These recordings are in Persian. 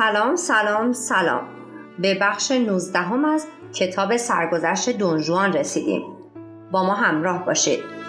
سلام سلام سلام. به بخش 19 هم از کتاب سرگذشت دونجوان رسیدیم. با ما همراه باشید.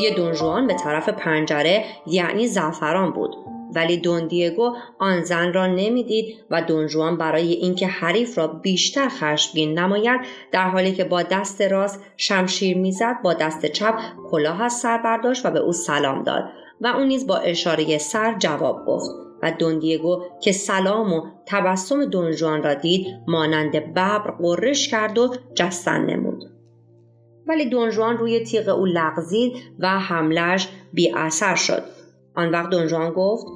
روی دونجوان به طرف پنجره یعنی زعفران بود. ولی دوندیگو آن زن را نمی‌دید و دونجوان برای اینکه حریف را بیشتر خشمگین نماید در حالی که با دست راست شمشیر می‌زد با دست چپ کلاه از سر برداشت و به او سلام داد و او نیز با اشاره سر جواب گفت. و دوندیگو که سلام و تبسم دونجوان را دید مانند ببر قرش کرد و جستن نمود. ولی دونجوان روی تیغ او لغزید و حملش بی اثر شد. آن وقت دونجوان گفت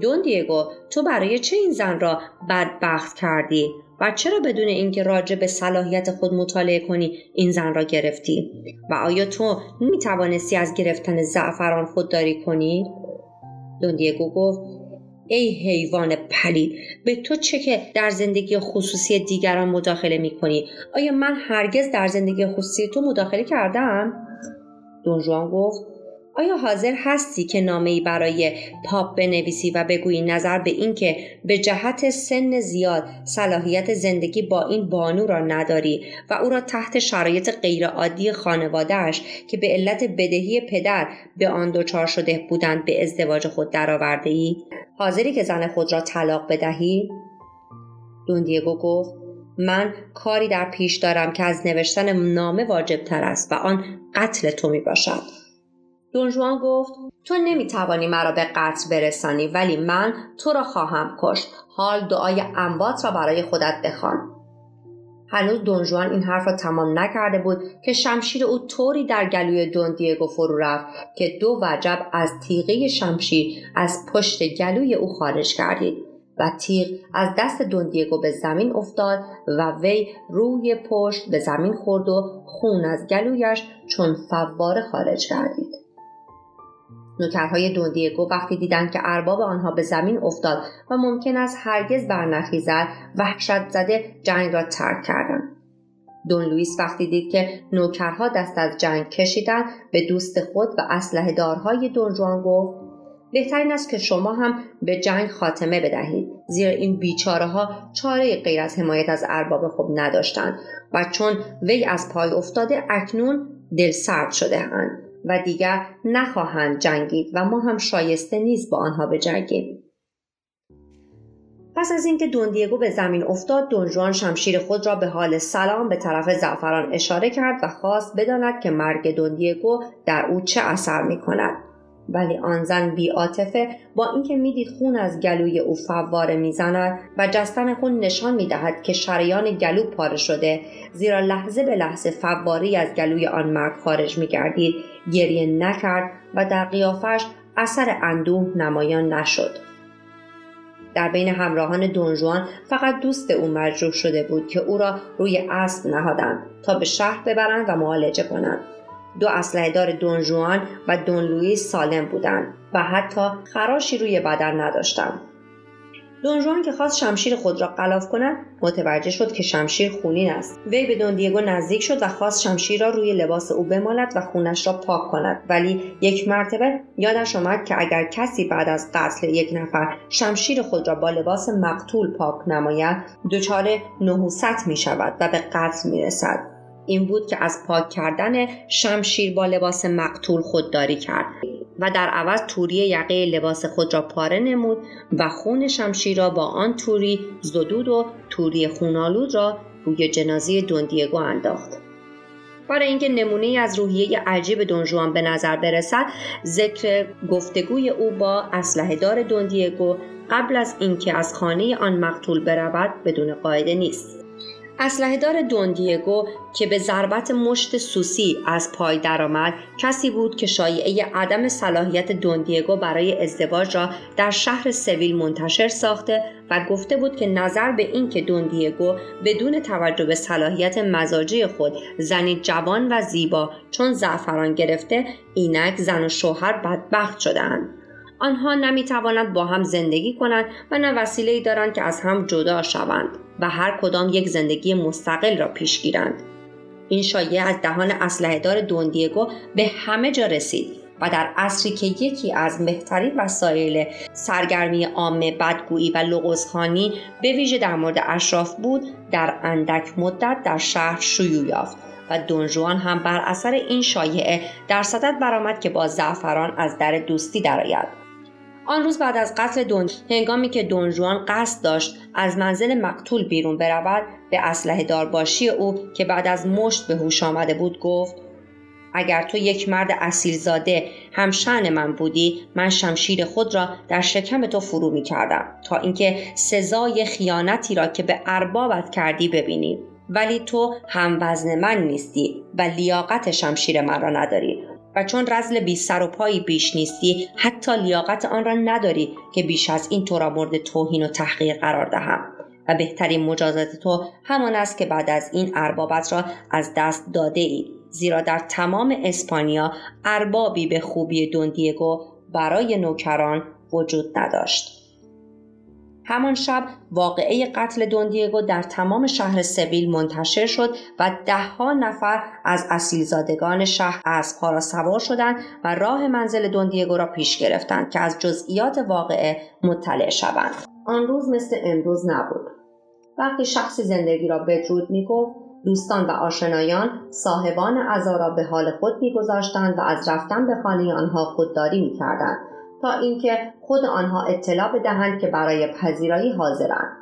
دون دیگو تو برای چه این زن را بدبخت کردی؟ و چرا بدون اینکه راجع به صلاحیت خود مطالعه کنی این زن را گرفتی؟ و آیا تو می توانستی از گرفتن زعفران خودداری کنی؟ دون دیگو گفت ای حیوان پلید به تو چه که در زندگی خصوصی دیگران مداخله می کنی آیا من هرگز در زندگی خصوصی تو مداخله کردم؟ دونجوان گفت آیا حاضر هستی که نامه ای برای پاپ بنویسی و بگویی نظر به اینکه به جهت سن زیاد صلاحیت زندگی با این بانو را نداری و او را تحت شرایط غیرعادی خانوادهش که به علت بدهی پدر به آن دچار شده بودند به ازدواج خود درآورده ای حاضری که زن خود را طلاق بدهی دوندیگو گفت من کاری در پیش دارم که از نوشتن نامه واجب تر است و آن قتل تو می باشد. دونجوان گفت تو نمی‌توانی مرا به قتل برسانی ولی من تو را خواهم کشت. حال دعای اموات را برای خودت بخوان. هنوز دونجوان این حرف را تمام نکرده بود که شمشیر او طوری در گلوی دوندیگو فرو رفت که دو وجب از تیغه شمشیر از پشت گلوی او خارج کردید و تیغ از دست دوندیگو به زمین افتاد و وی روی پشت به زمین خورد و خون از گلویش چون فواره خارج کردید. نوکرهای دوندیگو وقتی دیدند که ارباب آنها به زمین افتاد و ممکن است هرگز برنخیزد وحشت زده جنگ را ترک کردند. دون لوئیس وقتی دید که نوکرها دست از جنگ کشیدند به دوست خود و اسلحه دارهای دونجوان گفت بهترین است که شما هم به جنگ خاتمه بدهید. زیرا این بیچاره ها چاره غیر از حمایت از ارباب خوب نداشتند و چون وی از پای افتاده اکنون دل سرد شده اند و دیگر نخواهند جنگید و ما هم شایسته نیست با آنها بجنگیم پس از اینکه دوندیگو به زمین افتاد دونجوان شمشیر خود را به حال سلام به طرف زعفران اشاره کرد و خواست بداند که مرگ دوندیگو در او چه اثر می کند. ولی آن زن بیعاطفه با اینکه می‌دید خون از گلوی او فواره می‌زند و جستن خون نشان می‌دهد که شریان گلو پاره شده زیرا لحظه به لحظه فواری از گلوی آن مرد خارج میگردید گریه نکرد و در قیافش اثر اندوه نمایان نشد. در بین همراهان دونجوان فقط دوست او مجروح شده بود که او را روی اسب نهادند تا به شهر ببرند و معالجه کنند. دو اسلحه دار دونجوان و دون لوئیس سالم بودند و حتی خراشی روی بدن نداشتند. دونجوان که خواست شمشیر خود را قلاف کند متوجه شد که شمشیر خونین است. وی به دون دیگو نزدیک شد و خواست شمشیر را روی لباس او بمالد و خونش را پاک کند. ولی یک مرتبه یادش آمد که اگر کسی بعد از قتل یک نفر شمشیر خود را با لباس مقتول پاک نماید دچار نحوست می شود و به قتل می رسد. این بود که از پاک کردن شمشیر با لباس مقتول خودداری کرد. و در عوض توری یقه لباس خود را پاره نمود و خون شمشیر را با آن توری زدود و توری خونالود را روی جنازه دوندیگو انداخت. برای اینکه نمونه از روحیه عجیب دونجوان به نظر برسد ذکر گفتگوی او با اسلحه دار دوندیگو قبل از اینکه از خانه آن مقتول برود بدون قاعده نیست. اسلحهدار دوندیگو که به ضربت مشت سوسی از پای درآمد کسی بود که شایعه عدم صلاحیت دوندیگو برای ازدواج را در شهر سویل منتشر ساخته و گفته بود که نظر به اینکه دوندیگو بدون توجه به صلاحیت مزاجی خود زنی جوان و زیبا چون زعفران گرفته اینک زن و شوهر بدبخت شدهاند. آنها نمی توانند با هم زندگی کنند و نه وسیله دارند که از هم جدا شوند. و هر کدام یک زندگی مستقل را پیش گیرند. این شایعه از دهان اسلحهدار دوندیگو به همه جا رسید و در عصری که یکی از بهترین وسایل سرگرمی عامه بدگویی و لغزخانی به ویژه در مورد اشراف بود در اندک مدت در شهر شیوع یافت و دونجوان هم بر اثر این شایعه در صدد برآمد که با زعفران از در دوستی درآید آن روز بعد از قتل دون هنگامی که دونجوان قصد داشت از منزل مقتول بیرون برود به اسلحه دارباشی او که بعد از مشت به هوش آمده بود گفت اگر تو یک مرد اصیلزاده همشن من بودی من شمشیر خود را در شکم تو فرو می کردم تا اینکه سزای خیانتی را که به اربابت کردی ببینی. ولی تو هم وزن من نیستی و لیاقت شمشیر من را نداری. چون رزل بی سر و پایی بیش نیستی حتی لیاقت آن را نداری که بیش از این تو را مورد توهین و تحقیر قرار دهم. و بهترین مجازات تو همان است که بعد از این اربابت را از دست داده ای زیرا در تمام اسپانیا اربابی به خوبی دوندیگو برای نوکران وجود نداشت. همان شب واقعه قتل دوندیگو در تمام شهر سویل منتشر شد و دهها نفر از اصیلزادگان شهر اسبها را سوار شدند و راه منزل دوندیگو را پیش گرفتند که از جزئیات واقعه مطلع شوند. آن روز مثل امروز نبود. وقتی شخصی زندگی را بدرود می‌گفت دوستان و آشنایان صاحبان عزا را به حال خود میگذاشتند و از رفتن به خانه آنها خودداری می‌کردند تا اینکه خود آنها اطلاع بدهند که برای پذیرایی حاضرند.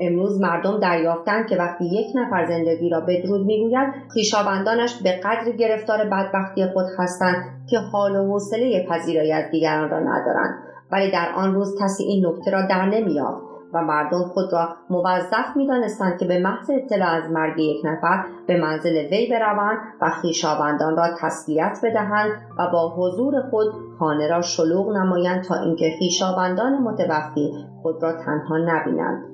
امروز مردم دریافتند که وقتی یک نفر زندگی را بدرود می‌گوید خویشاوندانش به قدر گرفتار بدبختی خود هستند که حال و حوصله پذیرایی از دیگران را ندارند. ولی در آن روز کسی این نکته را در نمییافت. و مردم خود را موظف می‌دانستند که به محض اطلاع از مرگ یک نفر به منزل وی بروند و خویشاوندان را تسلیت بدهند و با حضور خود خانه را شلوغ نمایند تا اینکه خویشاوندان متوفی خود را تنها نبینند.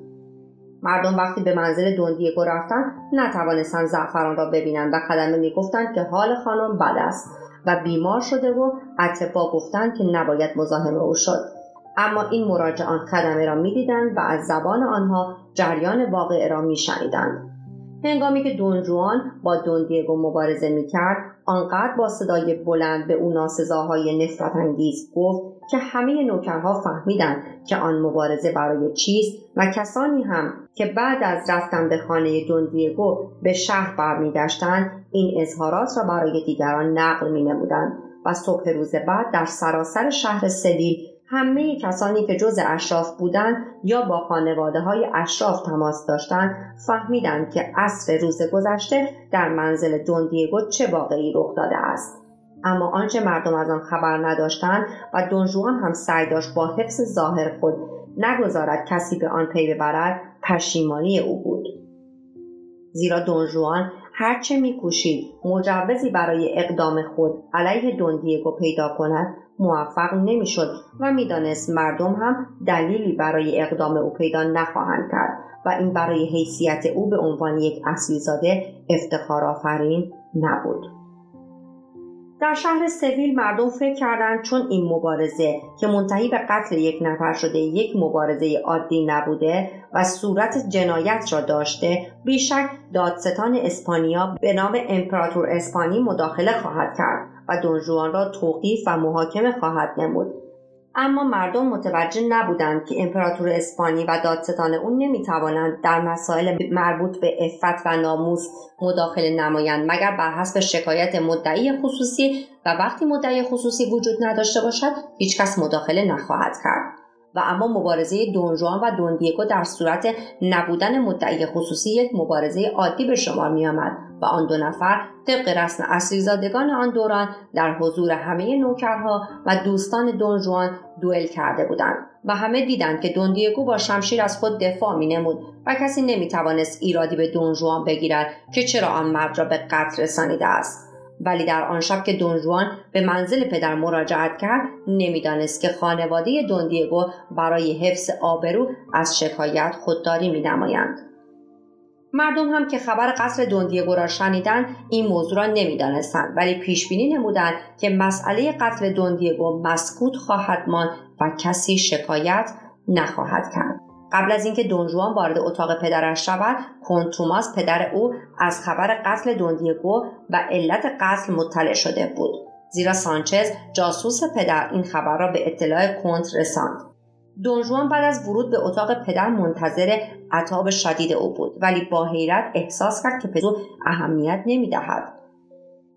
مردم وقتی به منزل دوندیگو رفتند نتوانستند زعفران را ببینند و خدمه می‌گفتند که حال خانم بد است و بیمار شده و اتبا گفتند که نباید مزاحم او شد. اما این مراجعان خدمه را می‌دیدند و از زبان آنها جریان واقعه را میشنیدند. هنگامی که دونجوان با دوندیگو مبارزه می‌کرد آنقدر با صدای بلند به او ناسزاهای نفرت انگیز گفت که همه نوکرها فهمیدند که آن مبارزه برای چیست و کسانی هم که بعد از رفتن به خانه دوندیگو به شهر برمیگشتند این اظهارات را برای دیگران نقل مینمودند و صبح روز بعد در سراسر شهر سویل همه کسانی که جز اشراف بودند یا با خانواده های اشراف تماس داشتند فهمیدند که عصر روز گذشته در منزل دوندیگو چه واقعی رخ داده است. اما آنچه مردم از آن خبر نداشتند و دونجوان هم سعی داشت با حفظ ظاهر خود نگذارد کسی به آن پی ببرد پشیمانی او بود. زیرا دونجوان هرچه میکوشید مجوزی برای اقدام خود علیه دوندیگو پیدا کند موفق نمی‌شد و می‌دانست مردم هم دلیلی برای اقدام او پیدا نخواهند کرد و این برای حیثیت او به عنوان یک اصلیزاده افتخار آفرین نبود. در شهر سویل مردم فکر کردند چون این مبارزه که منتهی به قتل یک نفر شده یک مبارزه عادی نبوده و صورت جنایت را داشته بیشک دادستان اسپانیا به نام امپراتور اسپانی مداخله خواهد کرد و دونجوان را توقیف و محاکمه خواهد نمود. اما مردم متوجه نبودند که امپراتور اسپانی و دادستان او نمی‌توانند در مسائل مربوط به افت و ناموس مداخله نمایند مگر بر حسب شکایت مدعی خصوصی و وقتی مدعی خصوصی وجود نداشته باشد هیچکس مداخله نخواهد کرد. و اما مبارزه دونجوان و دوندیگو در صورت نبودن مدعی خصوصی یک مبارزه عادی به شمار می آمد و آن دو نفر طبق رسم اصلیزادگان آن دوران در حضور همه نوکرها و دوستان دونجوان دوئل کرده بودند و همه دیدند که دوندیگو با شمشیر از خود دفاع می نمود و کسی نمی توانست ایرادی به دونجوان بگیرد که چرا آن مرد را به قتل رسانیده است ولی در آن شب که دونجوان به منزل پدر مراجعت کرد نمی‌دانست که خانواده دوندیگو برای حفظ آبرو از شکایت خودداری می نمایند. مردم هم که خبر قصر دوندیگو را شنیدند این موضوع را نمی‌دانستند ولی پیش بینی نمودند که مسئله قتل دوندیگو مسکوت خواهد ماند و کسی شکایت نخواهد کرد. قبل از اینکه دونجوان وارد اتاق پدرش شود کنتوماس پدر او از خبر قتل دوندیگو و علت قتل مطلع شده بود. زیرا سانچز جاسوس پدر این خبر را به اطلاع کنت رساند. دونجوان بعد از ورود به اتاق پدر منتظر عطاب شدید او بود ولی با حیرت احساس کرد که پدر اهمیت نمی‌دهد.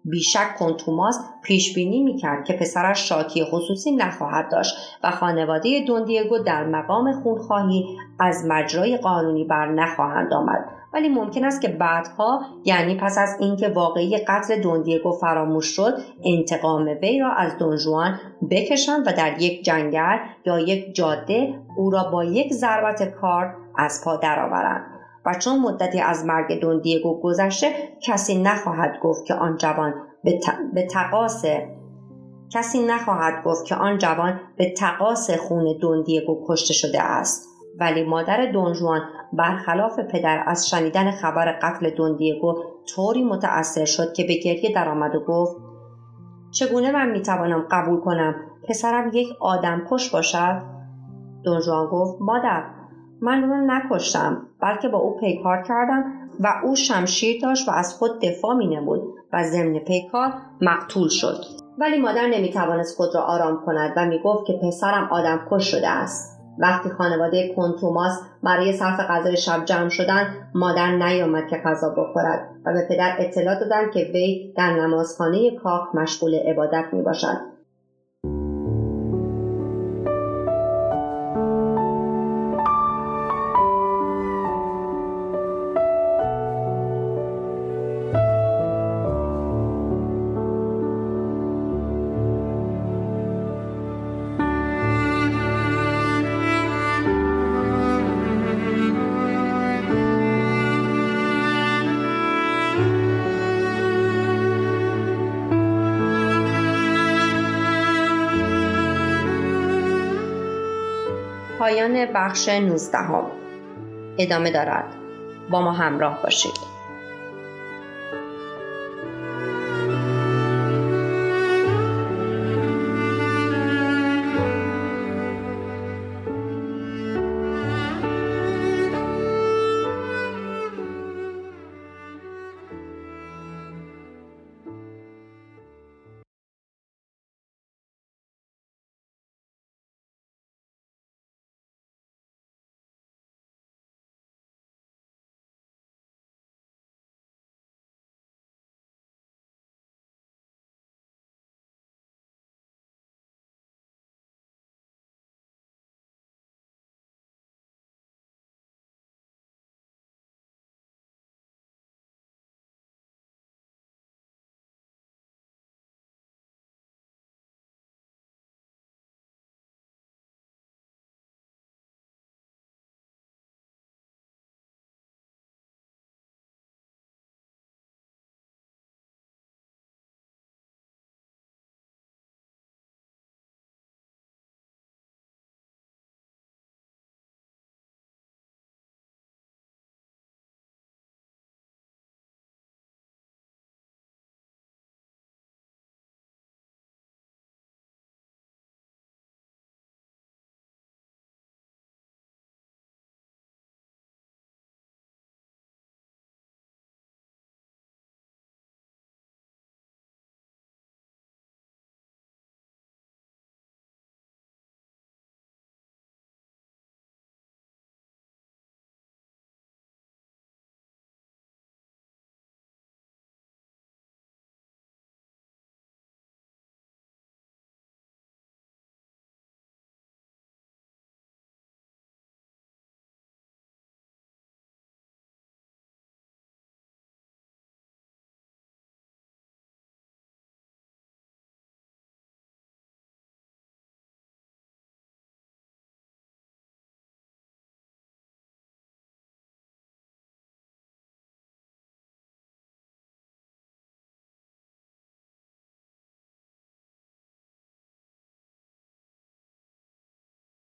بیشک کنتوماس پیش بینی می‌کرد که پسرش شاکی خصوصی نخواهد داشت و خانواده دوندیگو در مقام خونخواهی از مجرای قانونی بر نخواهند آمد. ولی ممکن است که بعدها یعنی پس از اینکه واقعی قتل دوندیگو فراموش شد انتقام وی را از دونجوان بکشند و در یک جنگل یا یک جاده او را با یک ضربت کارت از پا درآورند. و چون مدتی از مرگ دون دیگو گذشته کسی نخواهد گفت که آن جوان به, تقاس کسی نخواهد گفت که آن جوان به تقاس خون دون دیگو کشته شده است. ولی مادر دونجوان برخلاف پدر از شنیدن خبر قتل دون دیگو طوری متأثر شد که به گریه درآمد و گفت چگونه من می‌توانم قبول کنم؟ پسرم یک آدم کش باشد؟ دونجوان گفت مادر من او را نکشتم بلکه با او پیکار کردم و او شمشیر داشت و از خود دفاع می نمود و ضمن پیکار مقتول شد. ولی مادر نمی توانست خود را آرام کند و می گفت که پسرم آدم کش شده است. وقتی خانواده کنتوماس برای صرف غذای شب جمع شدند مادر نیامد که غذا بخورد و به پدر اطلاع دادند که وی در نمازخانه کاخ مشغول عبادت می باشد پایان بخش 19 هم. ادامه دارد با ما همراه باشید